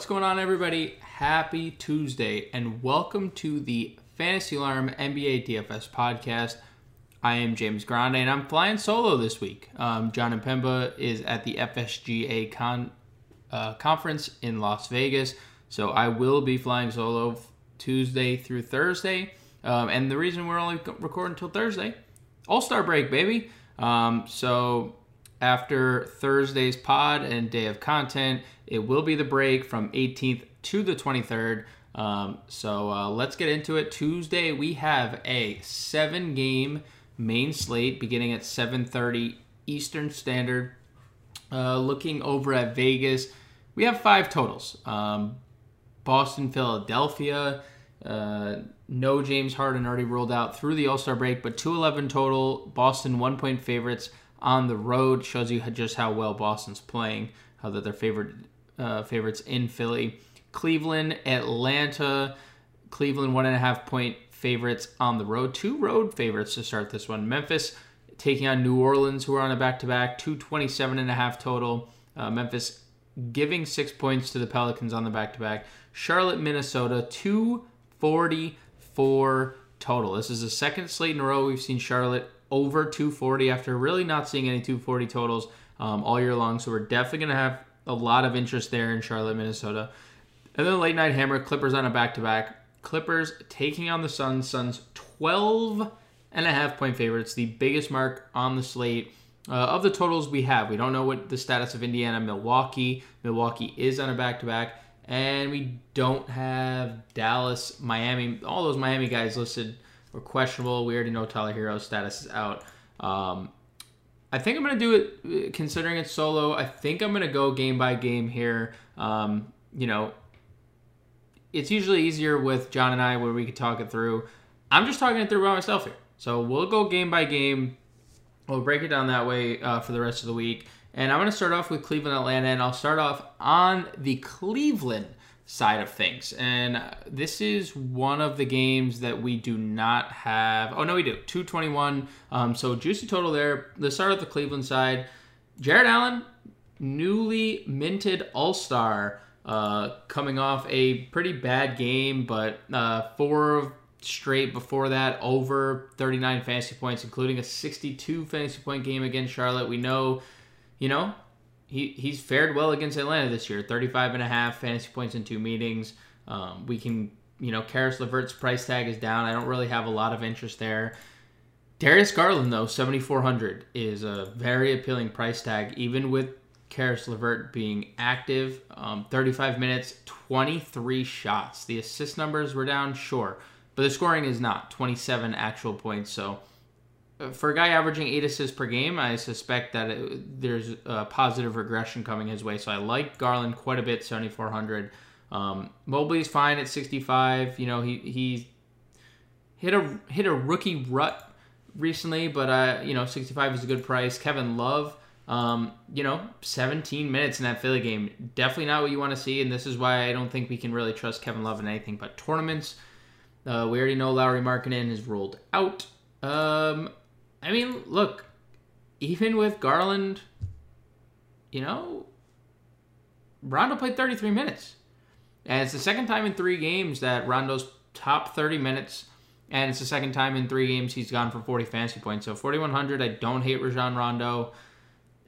What's going on, everybody? Happy Tuesday, and welcome to the Fantasy Alarm NBA DFS podcast. I am James Grande, and I'm flying solo this week. Um, John Impemba is at the FSGA con, uh, conference in Las Vegas, so I will be flying solo Tuesday through Thursday. Um, and the reason we're only recording until Thursday, All Star break, baby. Um, so after Thursday's pod and day of content, it will be the break from 18th to the 23rd. Um, so uh, let's get into it. Tuesday we have a seven-game main slate beginning at 7:30 Eastern Standard. Uh, looking over at Vegas, we have five totals. Um, Boston, Philadelphia. Uh, no James Harden already rolled out through the All Star break, but 211 total. Boston one point favorites on the road shows you just how well Boston's playing. How that their favorite uh, favorites in Philly, Cleveland, Atlanta. Cleveland one and a half point favorites on the road. Two road favorites to start this one. Memphis taking on New Orleans, who are on a back to back. 227 and a half total. Uh, Memphis giving six points to the Pelicans on the back to back. Charlotte, Minnesota, 244 total. This is the second slate in a row we've seen Charlotte over 240 after really not seeing any 240 totals um, all year long. So we're definitely going to have a lot of interest there in Charlotte, Minnesota. And then the late night hammer, Clippers on a back to back. Clippers taking on the Suns. Suns 12 and a half point favorites, the biggest mark on the slate. Uh, of the totals we have, we don't know what the status of Indiana, Milwaukee. Milwaukee is on a back to back. And we don't have Dallas, Miami. All those Miami guys listed were questionable. We already know Tyler Herro's status is out. Um, I think I'm going to do it considering it's solo. I think I'm going to go game by game here. Um, you know, it's usually easier with John and I where we could talk it through. I'm just talking it through by myself here. So we'll go game by game. We'll break it down that way uh, for the rest of the week. And I'm going to start off with Cleveland, Atlanta, and I'll start off on the Cleveland side of things. And this is one of the games that we do not have. Oh, no, we do. 221. Um, so juicy total there. Let's start with the Cleveland side. Jarrett Allen, newly minted All Star, uh, coming off a pretty bad game, but uh, four straight before that over 39 fantasy points, including a 62 fantasy point game against Charlotte. We know, you know, he he's fared well against Atlanta this year. 35 and a half fantasy points in two meetings. Um, we can, you know, Caris LeVert's price tag is down. I don't really have a lot of interest there. Darius Garland, though, 7,400 is a very appealing price tag, even with Caris LeVert being active. Um, 35 minutes, 23 shots. The assist numbers were down, sure, but the scoring is not 27 actual points. So for a guy averaging eight assists per game, I suspect that it, there's a positive regression coming his way. So I like Garland quite a bit, 7,400. Um, Mobley's fine at 65. You know, he he hit a hit a rookie rut recently, but uh, you know, 65 is a good price. Kevin Love, um, you know, 17 minutes in that Philly game, definitely not what you want to see, and this is why I don't think we can really trust Kevin Love in anything but tournaments. Uh, we already know Lauri Markkanen is ruled out. Um, I mean, look, even with Garland, you know, Rondo played 33 minutes. And it's the second time in three games that Rondo's top 30 minutes. And it's the second time in three games he's gone for 40 fantasy points. So 4,100, I don't hate Rajon Rondo.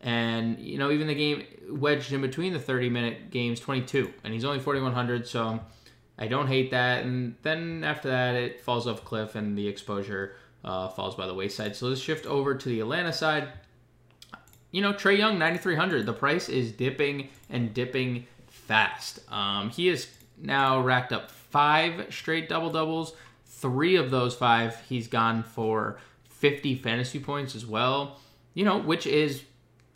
And, you know, even the game wedged in between the 30 minute games, 22. And he's only 4,100. So I don't hate that. And then after that, it falls off cliff and the exposure uh, falls by the wayside. So let's shift over to the Atlanta side. You know, Trae Young, 9,300. The price is dipping and dipping fast. Um, he has now racked up five straight double doubles. Three of those five, he's gone for 50 fantasy points as well, you know, which is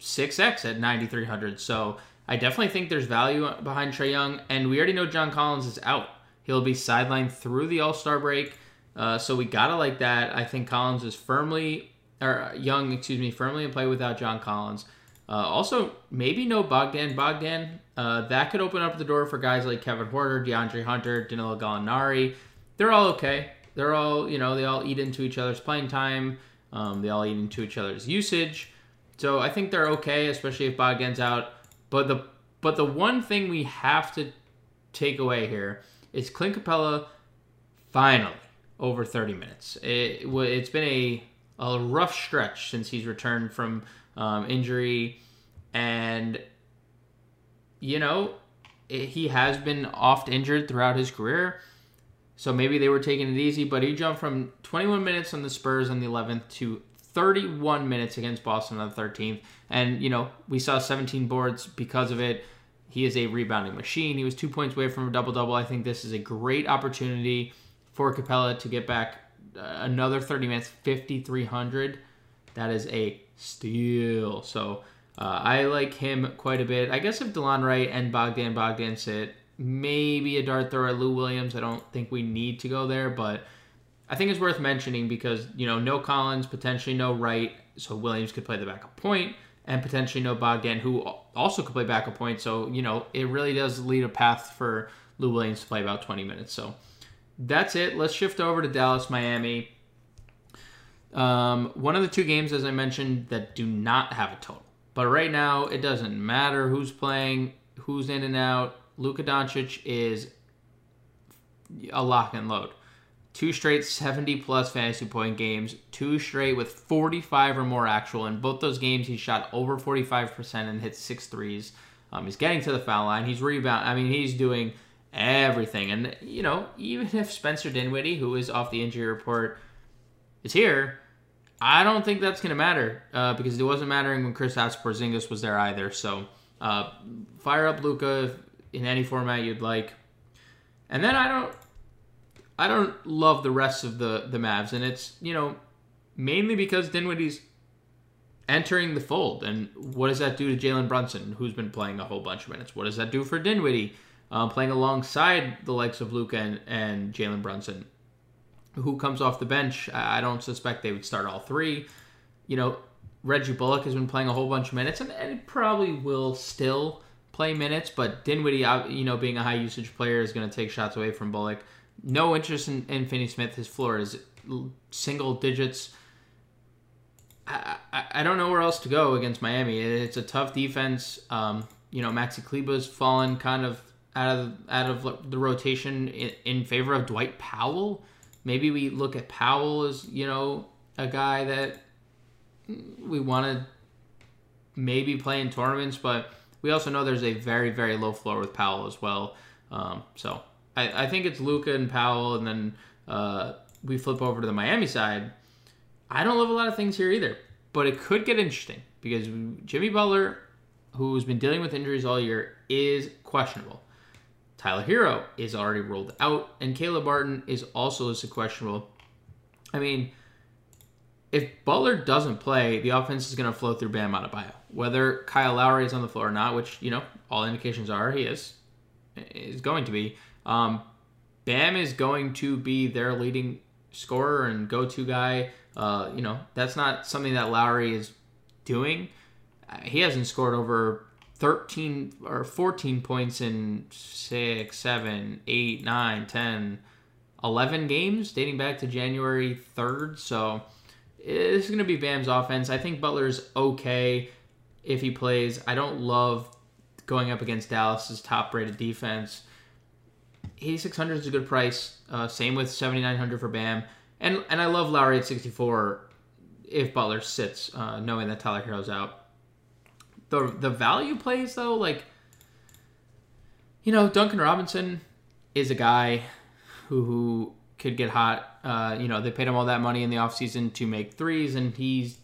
6x at 9,300. So I definitely think there's value behind Trae Young. And we already know John Collins is out. He'll be sidelined through the All Star break. Uh, so we gotta like that. I think Collins is firmly, or Young, excuse me, firmly in play without John Collins. Uh, also, maybe no Bogdan. Bogdan, uh, that could open up the door for guys like Kevin Huerter, DeAndre Hunter, Danilo Gallinari. They're all okay. They're all, you know, they all eat into each other's playing time. Um, they all eat into each other's usage. So I think they're okay, especially if Bogdan's out. But the but the one thing we have to take away here is Clint Capela finally over 30 minutes. It, it's been a, a rough stretch since he's returned from um, injury, and you know it, he has been oft injured throughout his career. So maybe they were taking it easy, but he jumped from 21 minutes on the Spurs on the 11th to 31 minutes against Boston on the 13th. And, you know, we saw 17 boards because of it. He is a rebounding machine. He was two points away from a double double. I think this is a great opportunity for Capela to get back uh, another 30 minutes, 5,300. That is a steal. So uh, I like him quite a bit. I guess if Delon Wright and Bogdan Bogdan sit, maybe a dart thrower Lou Williams. I don't think we need to go there, but I think it's worth mentioning because, you know, no Collins, potentially no Wright, so Williams could play the backup point, and potentially no Bogdan, who also could play backup point. So, you know, it really does lead a path for Lou Williams to play about 20 minutes. So that's it. Let's shift over to Dallas, Miami. Um, one of the two games, as I mentioned, that do not have a total. But right now, it doesn't matter who's playing, who's in and out. Luka Doncic is a lock and load. Two straight 70 plus fantasy point games, two straight with 45 or more actual. In both those games, he shot over 45% and hit six threes. Um, he's getting to the foul line. He's rebound. I mean, he's doing everything. And, you know, even if Spencer Dinwiddie, who is off the injury report, is here, I don't think that's going to matter uh, because it wasn't mattering when Chris Porzingis was there either. So uh, fire up Luka in any format you'd like. And then I don't, I don't love the rest of the the Mavs, and it's you know mainly because Dinwiddie's entering the fold, and what does that do to Jalen Brunson, who's been playing a whole bunch of minutes? What does that do for Dinwiddie, uh, playing alongside the likes of Luka and, and Jalen Brunson? who comes off the bench. I don't suspect they would start all three. You know, Reggie Bullock has been playing a whole bunch of minutes and, and probably will still play minutes, but Dinwiddie, uh, you know, being a high usage player, is going to take shots away from Bullock. No interest in, in Finney Smith. His floor is single digits. I, I, I, don't know where else to go against Miami. It's a tough defense. Um, you know, Maxi Kleber's fallen kind of out of out of the rotation in, favor of Dwight Powell Maybe we look at Powell as, you know, a guy that we want to maybe play in tournaments, but we also know there's a very, very low floor with Powell as well. Um, so I, I, think it's Luka and Powell, and then uh, we flip over to the Miami side. I don't love a lot of things here either, but it could get interesting because Jimmy Butler, who's been dealing with injuries all year, is questionable. Tyler Herro is already ruled out, and Caleb Martin is also listed questionable. I mean, if Butler doesn't play, the offense is going to flow through Bam Adebayo. Whether Kyle Lowry is on the floor or not, which you know all indications are he is, is going to be. Um, Bam is going to be their leading scorer and go-to guy. Uh, you know that's not something that Lowry is doing. He hasn't scored over 13 or 14 points in 6, 7, 8, 9, 10, 11 games dating back to January 3rd. So this is going to be Bam's offense. I think Butler's okay if he plays. I don't love going up against Dallas's top rated defense. 8600 is a good price. Uh, same with 7900 for Bam. And and I love Lowry at 64 if Butler sits, uh, knowing that Tyler Herro's out the the value plays though, like you know, Duncan Robinson is a guy who, who could get hot. Uh, you know, they paid him all that money in the offseason to make threes, and he's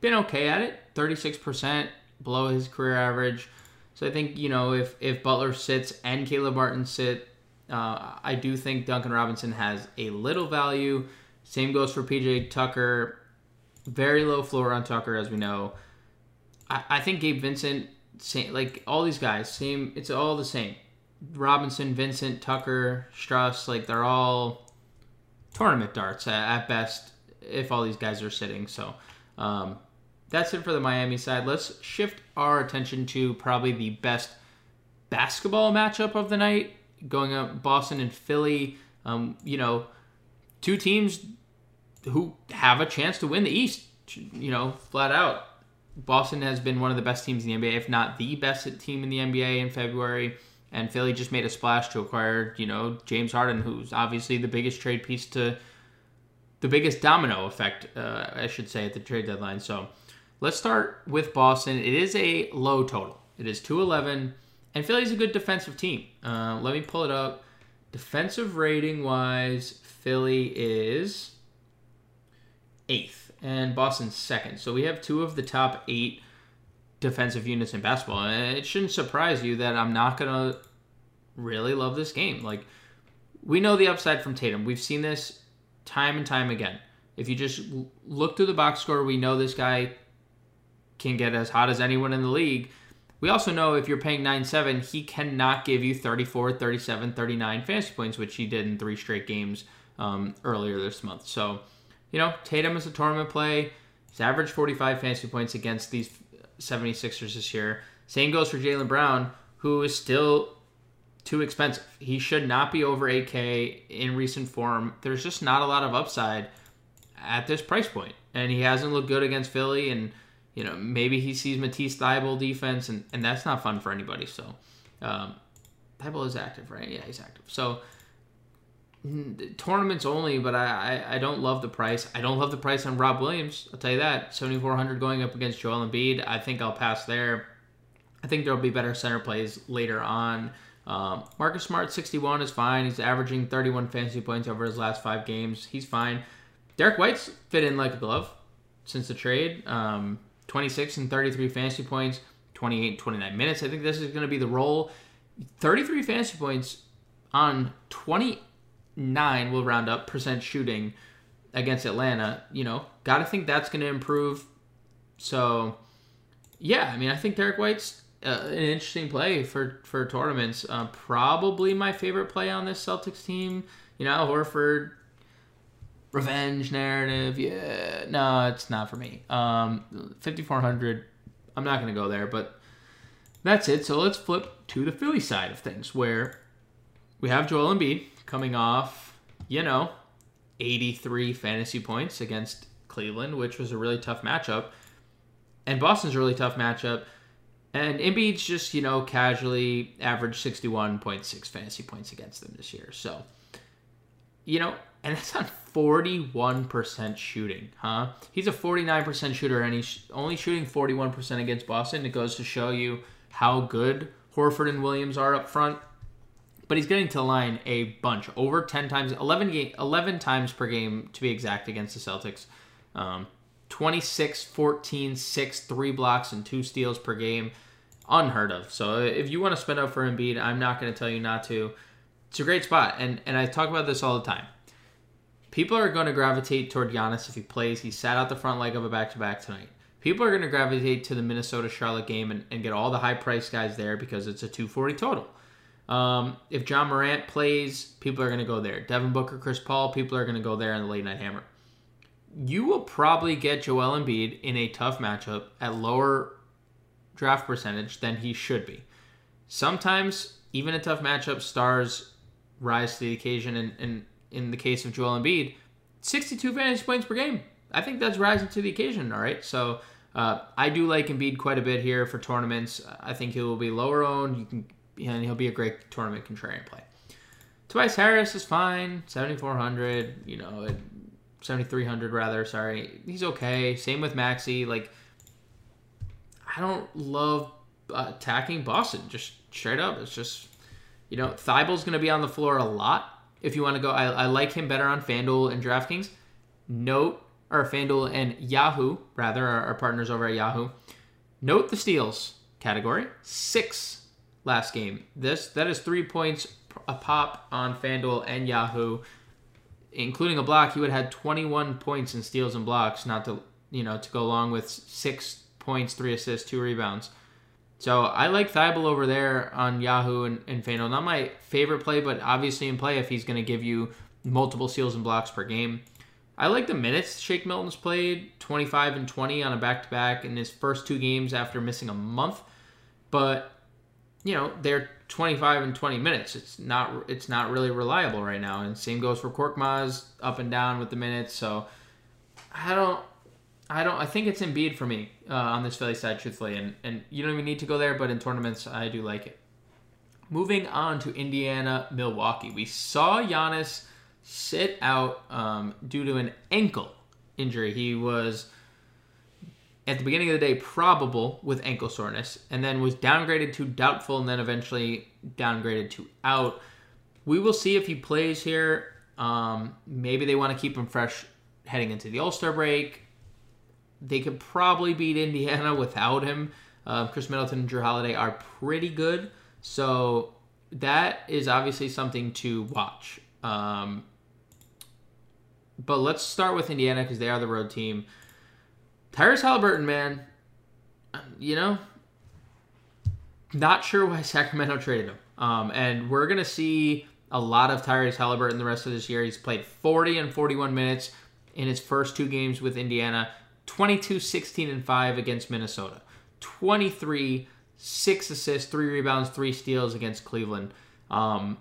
been okay at it. 36% below his career average. So I think, you know, if, if Butler sits and Caleb Martin sit, uh, I do think Duncan Robinson has a little value. Same goes for PJ Tucker. Very low floor on Tucker, as we know. I, I think Gabe Vincent, same, like all these guys, same. It's all the same. Robinson, Vincent, Tucker, Strus, like they're all tournament darts at, at best. If all these guys are sitting, so um, that's it for the Miami side. Let's shift our attention to probably the best basketball matchup of the night, going up Boston and Philly. Um, you know, two teams who have a chance to win the East. You know, flat out. Boston has been one of the best teams in the NBA, if not the best team in the NBA in February. and Philly just made a splash to acquire, you know, James Harden, who's obviously the biggest trade piece to the biggest domino effect, uh, I should say, at the trade deadline. So let's start with Boston. It is a low total. It is 211, and Philly's a good defensive team. Uh, let me pull it up. Defensive rating wise, Philly is eighth, and Boston second. So we have two of the top eight defensive units in basketball. And it shouldn't surprise you that I'm not going to really love this game. Like, we know the upside from Tatum. We've seen this time and time again. If you just look through the box score, we know this guy can get as hot as anyone in the league. We also know if you're paying 9 7, he cannot give you 34, 37, 39 fantasy points, which he did in three straight games um, earlier this month. So, you know, Tatum is a tournament play. He's averaged 45 fantasy points against these 76ers this year. Same goes for Jaylen Brown, who is still too expensive. He should not be over 8K in recent form. There's just not a lot of upside at this price point. And he hasn't looked good against Philly. And, you know, maybe he sees Matisse Thybulle defense, and, and that's not fun for anybody. So, um, Thybulle is active, right? Yeah, he's active. So, tournaments only, but I, I, I don't love the price. I don't love the price on Rob Williams. I'll tell you that. 7400 going up against Joel Embiid. I think I'll pass there. I think there'll be better center plays later on. Um, Marcus Smart 61 is fine. He's averaging 31 fantasy points over his last five games. He's fine. Derrick White's fit in like a glove since the trade. Um, 26 and 33 fantasy points, 28 29 minutes. I think this is going to be the role. 33 fantasy points on 20 nine will round up percent shooting against Atlanta. You know, got to think that's going to improve. So, yeah, I mean, I think Derrick White's uh, an interesting play for for tournaments. Uh, probably my favorite play on this Celtics team. You know, Horford revenge narrative. Yeah, no, it's not for me. Um, 5400. I'm not going to go there, but that's it. So let's flip to the Philly side of things, where we have Joel Embiid coming off, you know, 83 fantasy points against Cleveland, which was a really tough matchup. And Boston's a really tough matchup. And Embiid's just, you know, casually averaged 61.6 fantasy points against them this year. So, you know, and that's on 41% shooting, huh? He's a 49% shooter and he's only shooting 41% against Boston. It goes to show you how good Horford and Williams are up front but he's getting to the line a bunch, over 10 times, 11, game, 11 times per game to be exact against the Celtics. Um, 26, 14, 6, 3 blocks, and 2 steals per game. Unheard of. So if you want to spend up for Embiid, I'm not going to tell you not to. It's a great spot. And, and I talk about this all the time. People are going to gravitate toward Giannis if he plays. He sat out the front leg of a back to back tonight. People are going to gravitate to the Minnesota Charlotte game and, and get all the high price guys there because it's a 240 total. Um, if Ja Morant plays, people are going to go there. Devin Booker, Chris Paul, people are going to go there in the late night hammer. You will probably get Joel Embiid in a tough matchup at lower draft percentage than he should be. Sometimes, even in tough matchups, stars rise to the occasion. And, and in the case of Joel Embiid, 62 fantasy points per game. I think that's rising to the occasion, all right? So uh, I do like Embiid quite a bit here for tournaments. I think he will be lower owned. You can and he'll be a great tournament contrarian play. Tobias Harris is fine, 7,400, you know, 7,300 rather, sorry. He's okay. Same with Maxey. Like, I don't love uh, attacking Boston, just straight up. It's just, you know, Thybulle's going to be on the floor a lot. If you want to go, I, I like him better on FanDuel and DraftKings. Note, or FanDuel and Yahoo, rather, our, our partners over at Yahoo. Note the steals category. Six last game. This that is three points a pop on FanDuel and Yahoo, including a block. He would have had 21 points in steals and blocks, not to you know to go along with six points, three assists, two rebounds. So I like Thybulle over there on Yahoo and, and FanDuel. Not my favorite play, but obviously in play if he's going to give you multiple steals and blocks per game. I like the minutes Shake Milton's played, 25 and 20 on a back-to-back in his first two games after missing a month. But you know they're 25 and 20 minutes. It's not it's not really reliable right now. And same goes for Korkmaz, up and down with the minutes. So I don't I don't I think it's Embiid for me uh, on this Philly side, truthfully. And and you don't even need to go there, but in tournaments I do like it. Moving on to Indiana, Milwaukee. We saw Giannis sit out um, due to an ankle injury. He was at the beginning of the day probable with ankle soreness and then was downgraded to doubtful and then eventually downgraded to out. We will see if he plays here. Um, maybe they want to keep him fresh heading into the All Star break. They could probably beat Indiana without him. Uh, Khris Middleton and Jrue Holiday are pretty good. So that is obviously something to watch. Um, but let's start with Indiana because they are the road team. Tyrese Haliburton, man, you know, not sure why Sacramento traded him. Um, and we're going to see a lot of Tyrese Haliburton the rest of this year. He's played 40 and 41 minutes in his first two games with Indiana 22, 16, and 5 against Minnesota, 23, 6 assists, 3 rebounds, 3 steals against Cleveland. Um,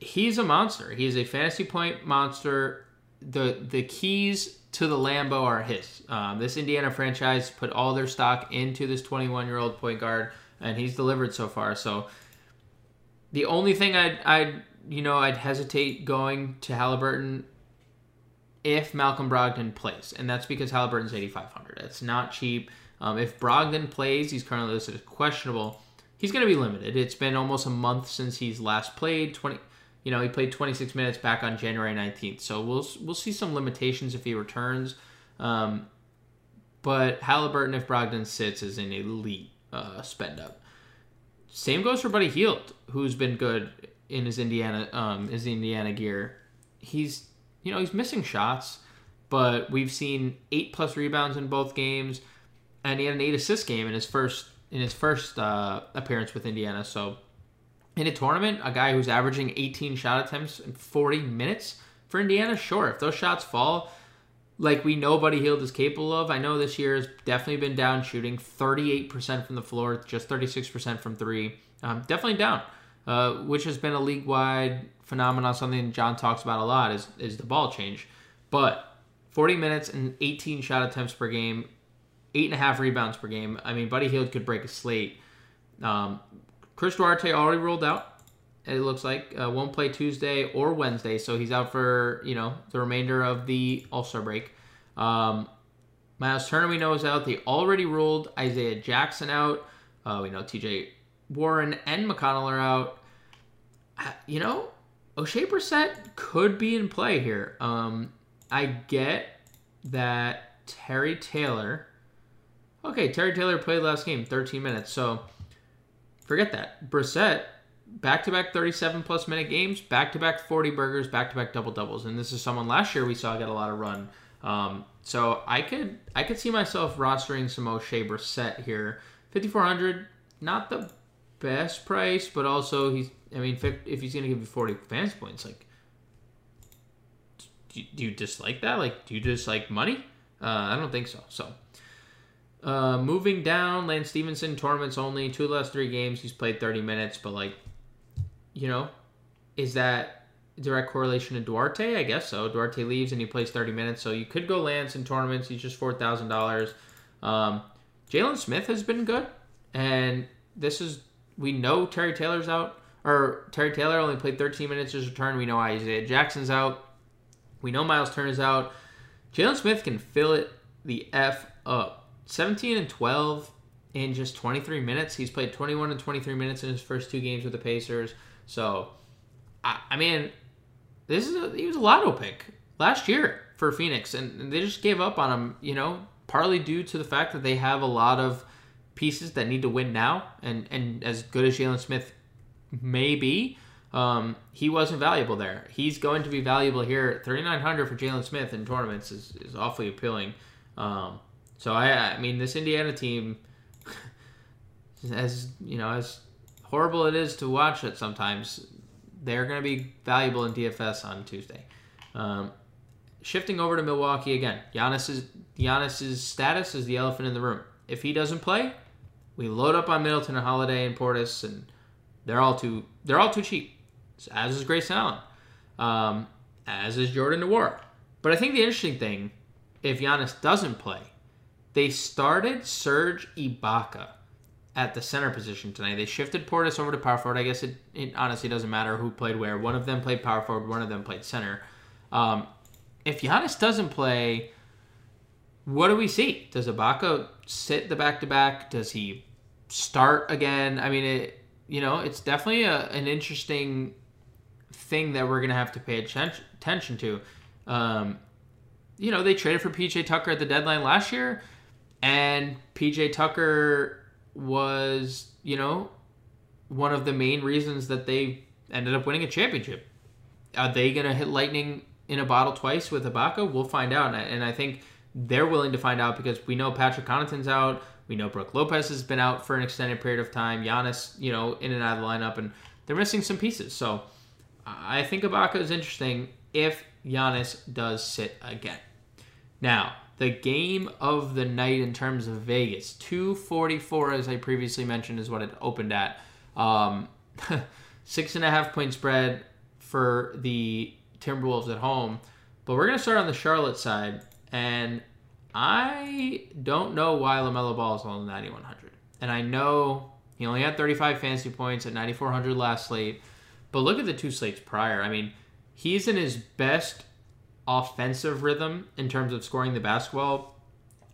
he's a monster. He's a fantasy point monster. The the keys to the Lambo are his. Um, this Indiana franchise put all their stock into this 21 year old point guard, and he's delivered so far. So the only thing I'd, I'd you know I'd hesitate going to Haliburton if Malcolm Brogdon plays, and that's because Haliburton's 8,500. It's not cheap. Um, if Brogdon plays, he's currently listed as questionable. He's going to be limited. It's been almost a month since he's last played. 20 you know, he played 26 minutes back on January 19th, so we'll we'll see some limitations if he returns. Um, but Haliburton, if Brogdon sits, is an elite uh, spend up. Same goes for Buddy Hield, who's been good in his Indiana um, his Indiana gear. He's you know he's missing shots, but we've seen eight plus rebounds in both games, and he had an eight assist game in his first in his first uh, appearance with Indiana. So in a tournament, a guy who's averaging 18 shot attempts in 40 minutes for Indiana, sure, if those shots fall, like we know Buddy Hield is capable of. I know this year has definitely been down shooting 38% from the floor, just 36% from three. Um, definitely down, uh, which has been a league wide phenomenon, something John talks about a lot is, is the ball change. But 40 minutes and 18 shot attempts per game, eight and a half rebounds per game. I mean, Buddy Hield could break a slate. Um, Chris Duarte already ruled out. It looks like uh, won't play Tuesday or Wednesday, so he's out for you know the remainder of the All Star break. Um, Miles Turner we know is out. They already ruled Isaiah Jackson out. Uh, we know T.J. Warren and McConnell are out. Uh, you know, Oshae Brissett could be in play here. Um, I get that Terry Taylor. Okay, Terry Taylor played last game, 13 minutes. So forget that. Brissett, back to back 37 plus minute games, back to back 40 burgers, back to back double doubles. And this is someone last year we saw get a lot of run. Um, so I could I could see myself rostering some Oshae Brissett here. 5400, not the best price, but also he's I mean if he's gonna give you 40 fantasy points, like do you, do you dislike that? Like do you dislike money? Uh, I don't think so. So uh, moving down, Lance Stephenson, tournaments only, two last three games, he's played 30 minutes, but like, you know, is that direct correlation to Duarte? I guess so. Duarte leaves and he plays 30 minutes, so you could go Lance in tournaments. He's just $4,000. Um, Jalen Smith has been good, and this is, we know Terry Taylor's out, or Terry Taylor only played 13 minutes his return. We know Isaiah Jackson's out. We know Miles Turner's out. Jalen Smith can fill it the F up. 17 and 12 in just 23 minutes. He's played 21 and 23 minutes in his first two games with the Pacers. So, I, I mean, this is a, he was a lotto pick last year for Phoenix, and, they just gave up on him. You know, partly due to the fact that they have a lot of pieces that need to win now, and and as good as Jalen Smith may be. Um, he wasn't valuable there. He's going to be valuable here. 3,900 for Jalen Smith in tournaments is, is awfully appealing. Um, so I, I mean, this Indiana team, as you know, as horrible it is to watch it sometimes, they're going to be valuable in DFS on Tuesday. Um, shifting over to Milwaukee again, Giannis's Giannis's status is the elephant in the room. If he doesn't play, we load up on Middleton and Holiday and Portis, and they're all too they're all too cheap. As is Grayson Allen, um, as is Jordan Nwora. But I think the interesting thing, if Giannis doesn't play, they started Serge Ibaka at the center position tonight. They shifted Portis over to power forward. I guess it, it honestly doesn't matter who played where. One of them played power forward, one of them played center. Um, if Giannis doesn't play, what do we see? Does Ibaka sit the back to back? Does he start again? I mean, it you know, it's definitely a, an interesting thing that we're gonna have to pay attention to. Um, you know, they traded for PJ Tucker at the deadline last year, and PJ Tucker was, you know, one of the main reasons that they ended up winning a championship. Are they going to hit lightning in a bottle twice with Ibaka? We'll find out. And I think they're willing to find out because we know Patrick Connaughton's out. We know Brook Lopez has been out for an extended period of time. Giannis, you know, in and out of the lineup, and they're missing some pieces. So I think Ibaka is interesting if Giannis does sit again. Now, the game of the night in terms of Vegas, 244, as I previously mentioned, is what it opened at. Um, six and a half point spread for the Timberwolves at home. But we're going to start on the Charlotte side. And I don't know why LaMelo Ball is only 9,100. And I know he only had 35 fantasy points at 9,400 last slate. But look at the two slates prior. I mean, he's in his best offensive rhythm in terms of scoring the basketball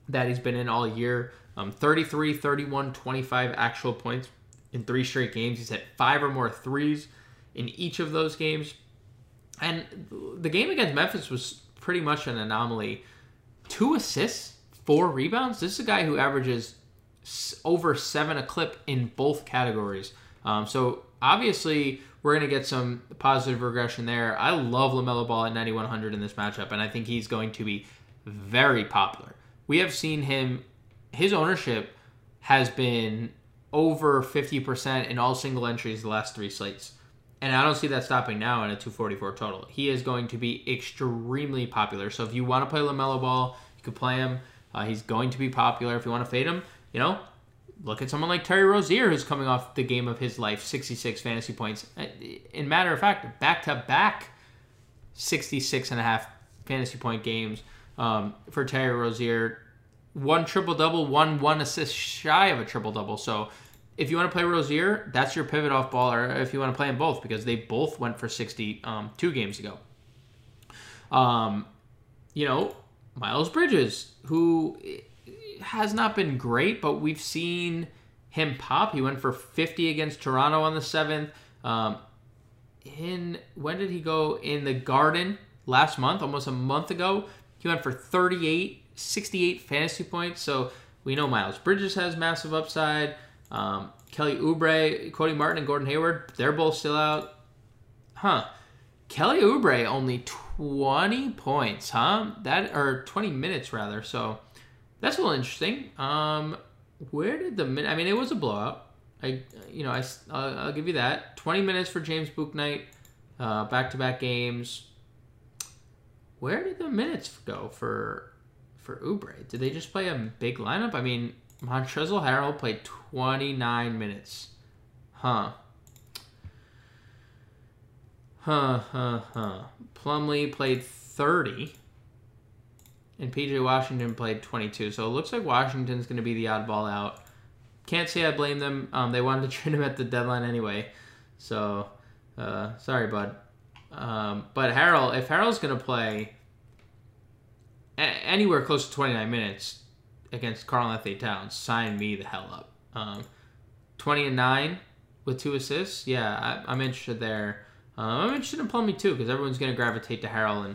that he's been in all year. Um, 33, 31, 25 actual points in three straight games. He's hit five or more threes in each of those games. And the game against Memphis was pretty much an anomaly. Two assists, four rebounds. This is a guy who averages over seven a clip in both categories. Um, so obviously, we're going to get some positive regression there. I love LaMelo Ball at 9,100 in this matchup, and I think he's going to be very popular. We have seen him, his ownership has been over 50% in all single entries the last three slates. And I don't see that stopping now in a 244 total. He is going to be extremely popular. So if you want to play LaMelo Ball, you could play him. Uh, he's going to be popular. If you want to fade him, you know, look at someone like Terry Rozier, who's coming off the game of his life, 66 fantasy points. Uh, in matter of fact, back to back 66 and a half fantasy point games um, for Terry Rozier. One triple double, one one assist shy of a triple double. So if you want to play Rozier, that's your pivot off ball, or if you want to play them both, because they both went for 60 um, two games ago. Um, you know, Miles Bridges, who has not been great, but we've seen him pop. He went for 50 against Toronto on the 7th. Um, in when did he go in the Garden last month, almost a month ago? He went for 38, 68 fantasy points. So we know Miles Bridges has massive upside. Um, Kelly Oubre, Cody Martin, and Gordon Hayward, they're both still out. Huh. Kelly Oubre only 20 points, huh? That or 20 minutes rather. So that's a little interesting. Um, where did the minute? I mean, it was a blowout. I, you know, I, uh, I'll give you that. 20 minutes for James Bouknight, uh, back-to-back games. Where did the minutes go for for Oubre? Did they just play a big lineup? I mean, Montrezl Harrell played 29 minutes. Huh. Huh, huh, huh. Plumlee played 30 and PJ Washington played 22. So it looks like Washington's going to be the oddball out. Can't say I blame them. Um, they wanted to trade him at the deadline anyway. So uh, sorry, bud. Um, but Harrell, if Harrell's going to play a- anywhere close to 29 minutes against Karl-Anthony Towns, sign me the hell up. Um, 20 and 9 with two assists. Yeah, I, am interested there. Um, I'm interested in Plumlee too because everyone's going to gravitate to Harrell, and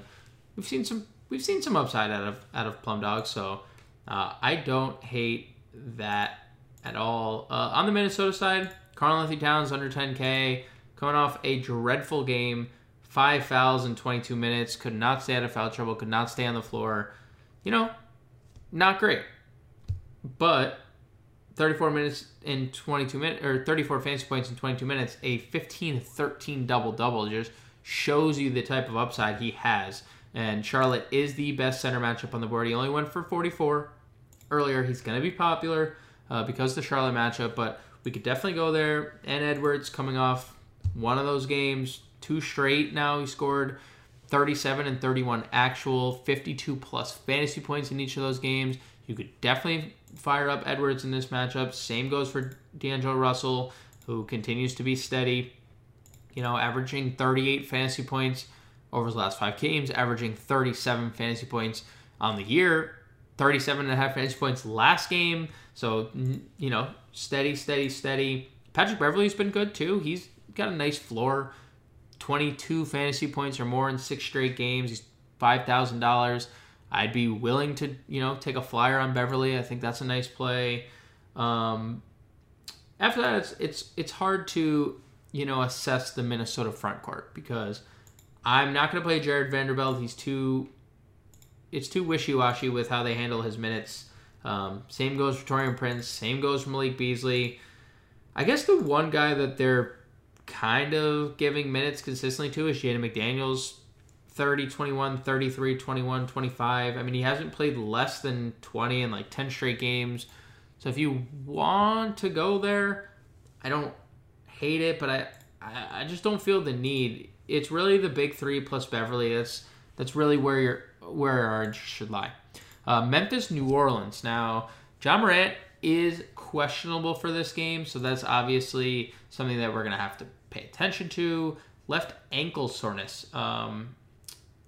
we've seen some we've seen some upside out of out of Plum Dog, so uh, I don't hate that at all. Uh, on the Minnesota side, Karl-Anthony Towns under 10K, coming off a dreadful game, five fouls in 22 minutes, could not stay out of foul trouble, could not stay on the floor. You know, not great, but 34 minutes in 22 minutes or 34 fantasy points in 22 minutes, a 15-13 double double just shows you the type of upside he has. And Charlotte is the best center matchup on the board. He only went for 44 earlier. He's going to be popular uh, because the Charlotte matchup, but we could definitely go there. And Edwards coming off one of those games, two straight now. He scored 37 and 31 actual, 52 plus fantasy points in each of those games. You could definitely fire up Edwards in this matchup. Same goes for D'Angelo Russell, who continues to be steady. You know, averaging 38 fantasy points over his last five games, averaging 37 fantasy points on the year, 37 and a half fantasy points last game. So, you know, steady, steady, steady. Patrick Beverley's been good too. He's got a nice floor. 22 fantasy points or more in six straight games. He's $5,000. I'd be willing to, you know, take a flyer on Beverley. I think that's a nice play. Um, after that, it's it's it's hard to, you know, assess the Minnesota front court because I'm not going to play Jarred Vanderbilt. He's too, it's too wishy washy with how they handle his minutes. Um, same goes for Taurean Prince. Same goes for Malik Beasley. I guess the one guy that they're kind of giving minutes consistently to is Jaden McDaniels. 30, 21, 33, 21, 25. I mean, he hasn't played less than 20 in like 10 straight games. So if you want to go there, I don't hate it, but I, I, I just don't feel the need. It's really the big three plus Beverley. That's that's really where your where our interest should lie. Uh, Memphis, New Orleans. Now, Ja Morant is questionable for this game, so that's obviously something that we're gonna have to pay attention to. Left ankle soreness. Um,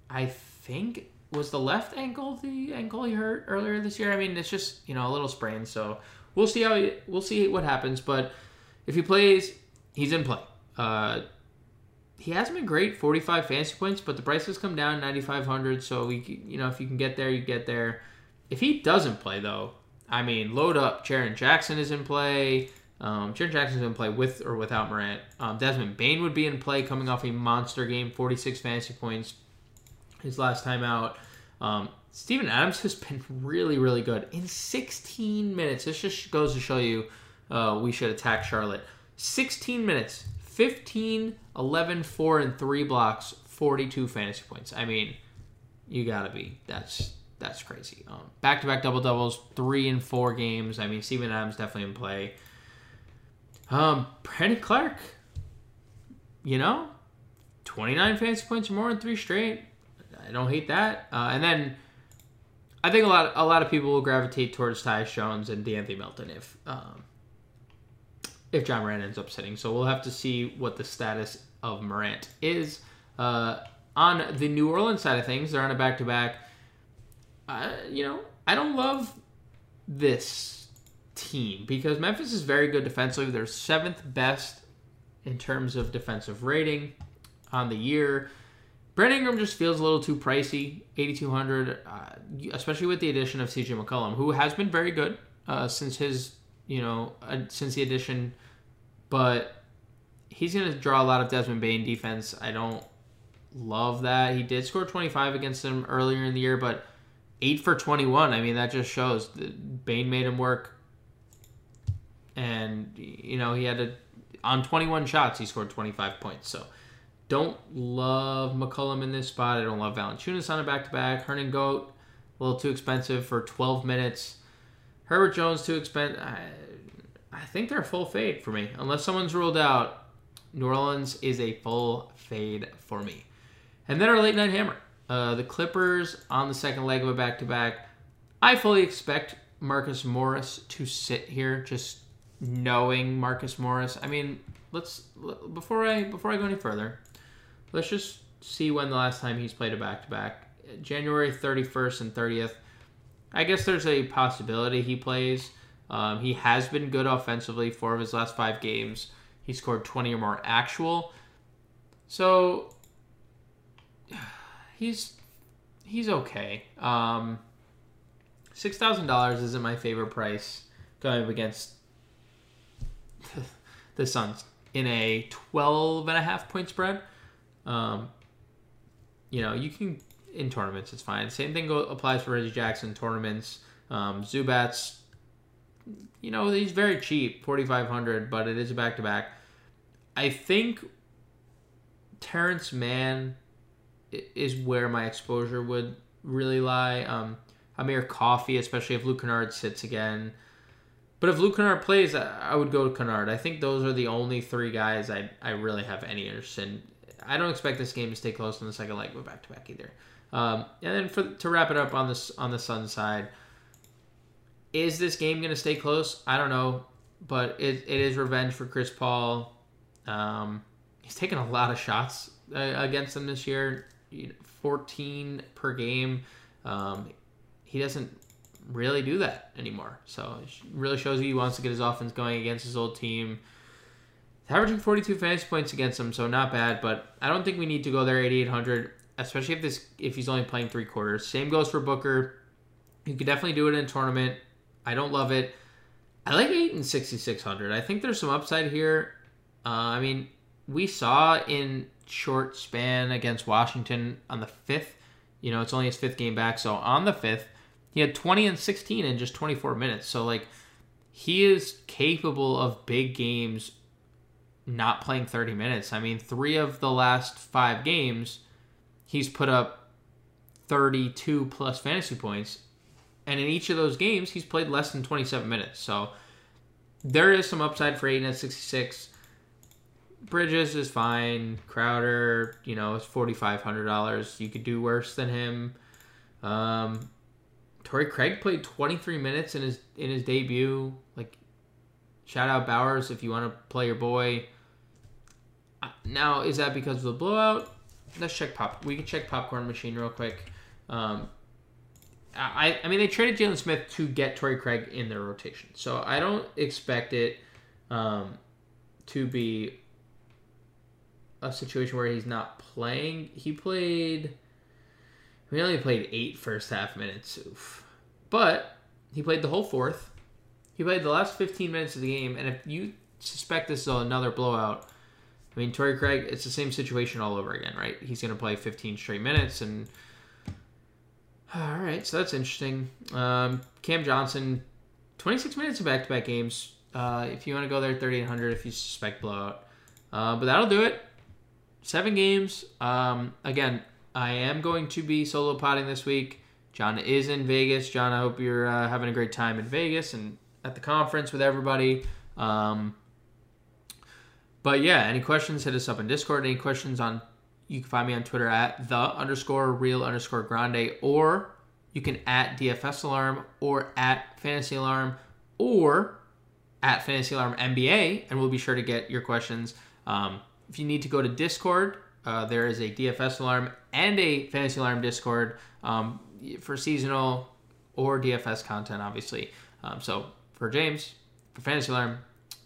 I think was the left ankle the ankle he hurt earlier this year. I mean, it's just you know a little sprain, so we'll see how he, we'll see what happens. But if he plays, he's in play. Uh, he hasn't been great, 45 fantasy points, but the price has come down 9,500. So we, you know, if you can get there, you get there. If he doesn't play though, I mean, load up. Jaren Jackson is in play. Um, Jaren Jackson's going to play with or without Morant. Um, Desmond Bane would be in play coming off a monster game, 46 fantasy points his last time out. Um, Steven Adams has been really, really good in 16 minutes. This just goes to show you uh, we should attack Charlotte. 16 minutes, 15, 11, 4, and 3 blocks, 42 fantasy points. I mean, you gotta be. That's that's crazy. Back to back double doubles, three and four games. I mean, Steven Adams definitely in play. Um, Brandon Clarke, you know, 29 fantasy points or more in three straight. I don't hate that. Uh, and then I think a lot a lot of people will gravitate towards Tyus Jones and De'Anthony Melton if um, if Ja Morant ends up sitting. So we'll have to see what the status of Morant is. Uh, on the New Orleans side of things, they're on a back to back. You know, I don't love this team because Memphis is very good defensively. They're seventh best in terms of defensive rating on the year. Brandon Ingram just feels a little too pricey, 8200 uh, especially with the addition of CJ McCollum, who has been very good uh, since his, you know, since the addition, but he's going to draw a lot of Desmond Bane defense. I don't love that. He did score 25 against him earlier in the year, but 8 for 21. I mean, that just shows that Bane made him work. And, you know, he had to, on 21 shots, he scored 25 points. So, don't love McCollum in this spot. I don't love Valanciunas on a back to back. Hernan-Goat, a little too expensive for 12 minutes. Herbert Jones, too expensive. I, I think they're a full fade for me. Unless someone's ruled out, New Orleans is a full fade for me. And then our late night hammer. Uh, the Clippers on the second leg of a back to back. I fully expect Marcus Morris to sit here, just knowing Marcus Morris. I mean, let's before I before I go any further, Let's just see when the last time he's played a back to back. January 31st and 30th. I guess there's a possibility he plays. Um, he has been good offensively. Four of his last five games, he scored 20 or more actual. So he's he's okay. Um, Six thousand dollars isn't my favorite price going up against the Suns in a 12 and a half point spread. Um, you know, you can in tournaments, it's fine. Same thing go, applies for Reggie Jackson tournaments. Um, Zubac, you know, he's very cheap, forty five hundred, but it is a back to back. I think Terance Mann is where my exposure would really lie. Um, Amir Coffey, especially if Luke Kennard sits again. But if Luke Kennard plays, I would go to Kennard. I think those are the only three guys I, I really have any interest in. I don't expect this game to stay close in the second leg, go back to back either. Um, and then for to wrap it up on this on the Sun side, Is this game going to stay close? I don't know, but it, it is revenge for Chris Paul. Um, he's taken a lot of shots uh, against them this year, 14 per game. Um, he doesn't really do that anymore. So it really shows he wants to get his offense going against his old team. Averaging 42 fantasy points against them, so not bad. But I don't think we need to go there 8,800, especially if this if he's only playing three quarters. Same goes for Booker. You could definitely do it in a tournament. I don't love it. I like eight and 6,600. I think there's some upside here. Uh, I mean, we saw in short span against Washington on the fifth. You know, it's only his fifth game back, so on the fifth he had 20 and 16 in just 24 minutes. So, like, he is capable of big games not playing 30 minutes. I mean, three of the last five games, he's put up 32 plus fantasy points. And in each of those games, he's played less than 27 minutes. So, there is some upside for Ayton at 66. Bridges is fine. Crowder, you know, it's $4,500. You could do worse than him. Um, Torrey Craig played 23 minutes in his in his debut. Like, shout out Bowers if you want to play your boy. Uh, now, is that because of the blowout? Let's check pop. We can check popcorn machine real quick. Um, I I mean they traded Jalen Smith to get Torrey Craig in their rotation, so I don't expect it um, to be a situation where he's not playing. He played. We only played eight first half minutes. Oof. But he played the whole fourth. He played the last 15 minutes of the game. And if you suspect this is another blowout, I mean, Torrey Craig, it's the same situation all over again, right? He's going to play 15 straight minutes. And all right, so that's interesting. Um, Cam Johnson, 26 minutes of back to back games. Uh, if you want to go there, 3,800 if you suspect blowout. Uh, but that'll do it. Seven games. Um, again, I am going to be solo potting this week. John is in Vegas. John, I hope you're uh, having a great time in Vegas and at the conference with everybody. Um, but yeah, any questions, hit us up in Discord. Any questions on, you can find me on Twitter at the underscore real underscore grande, or you can at DFS alarm or at fantasy alarm or at fantasy alarm NBA, and we'll be sure to get your questions. Um, if you need to go to Discord, uh, there is a DFS alarm and a fantasy alarm Discord um, for seasonal or DFS content, obviously. Um, so for James, for fantasy alarm,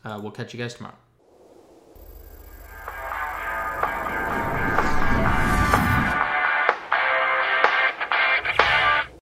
uh, we'll catch you guys tomorrow.